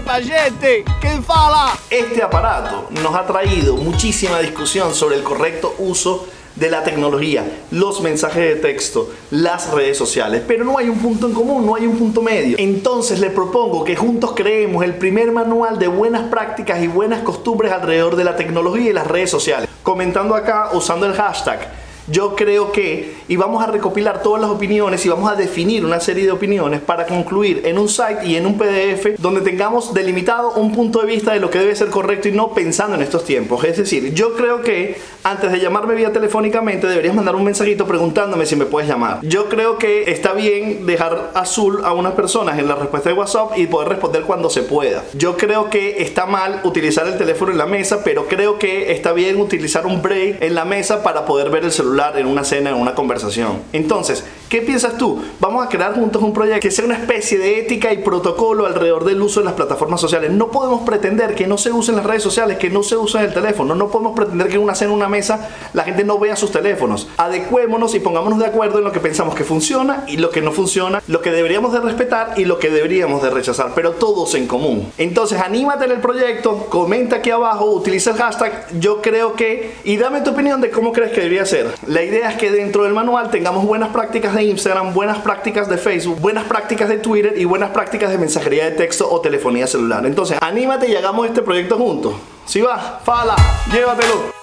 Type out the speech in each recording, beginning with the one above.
Epa, gente, ¿qué fala? Este aparato nos ha traído muchísima discusión sobre el correcto uso de la tecnología, los mensajes de texto, las redes sociales, pero no hay un punto en común, no hay un punto medio. Entonces le propongo que juntos creemos el primer manual de buenas prácticas y buenas costumbres alrededor de la tecnología y las redes sociales. Comentando acá usando el hashtag yo creo que, y vamos a recopilar todas las opiniones y vamos a definir una serie de opiniones para concluir en un site y en un PDF donde tengamos delimitado un punto de vista de lo que debe ser correcto y no pensando en estos tiempos. Es decir, yo creo que antes de llamarme vía telefónicamente deberías mandar un mensajito preguntándome si me puedes llamar. Yo creo que está bien dejar azul a unas personas en la respuesta de WhatsApp y poder responder cuando se pueda. Yo creo que está mal utilizar el teléfono en la mesa, pero creo que está bien utilizar un break en la mesa para poder ver el celular en una cena, en una conversación. Entonces, ¿qué piensas tú? Vamos a crear juntos un proyecto que sea una especie de ética y protocolo alrededor del uso de las plataformas sociales. No podemos pretender que no se usen las redes sociales, que no se use el teléfono. No podemos pretender que en una cena, en una mesa, la gente no vea sus teléfonos. Adecuémonos y pongámonos de acuerdo en lo que pensamos que funciona y lo que no funciona, lo que deberíamos de respetar y lo que deberíamos de rechazar, pero todos en común. Entonces, anímate en el proyecto, comenta aquí abajo, utiliza el hashtag yo creo que y dame tu opinión de cómo crees que debería ser. La idea es que dentro del manual tengamos buenas prácticas de Instagram, buenas prácticas de Facebook, buenas prácticas de Twitter y buenas prácticas de mensajería de texto o telefonía celular. Entonces, anímate y hagamos este proyecto juntos. Si va, fala, llévatelo.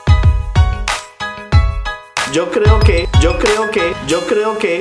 Yo creo que, yo creo que, yo creo que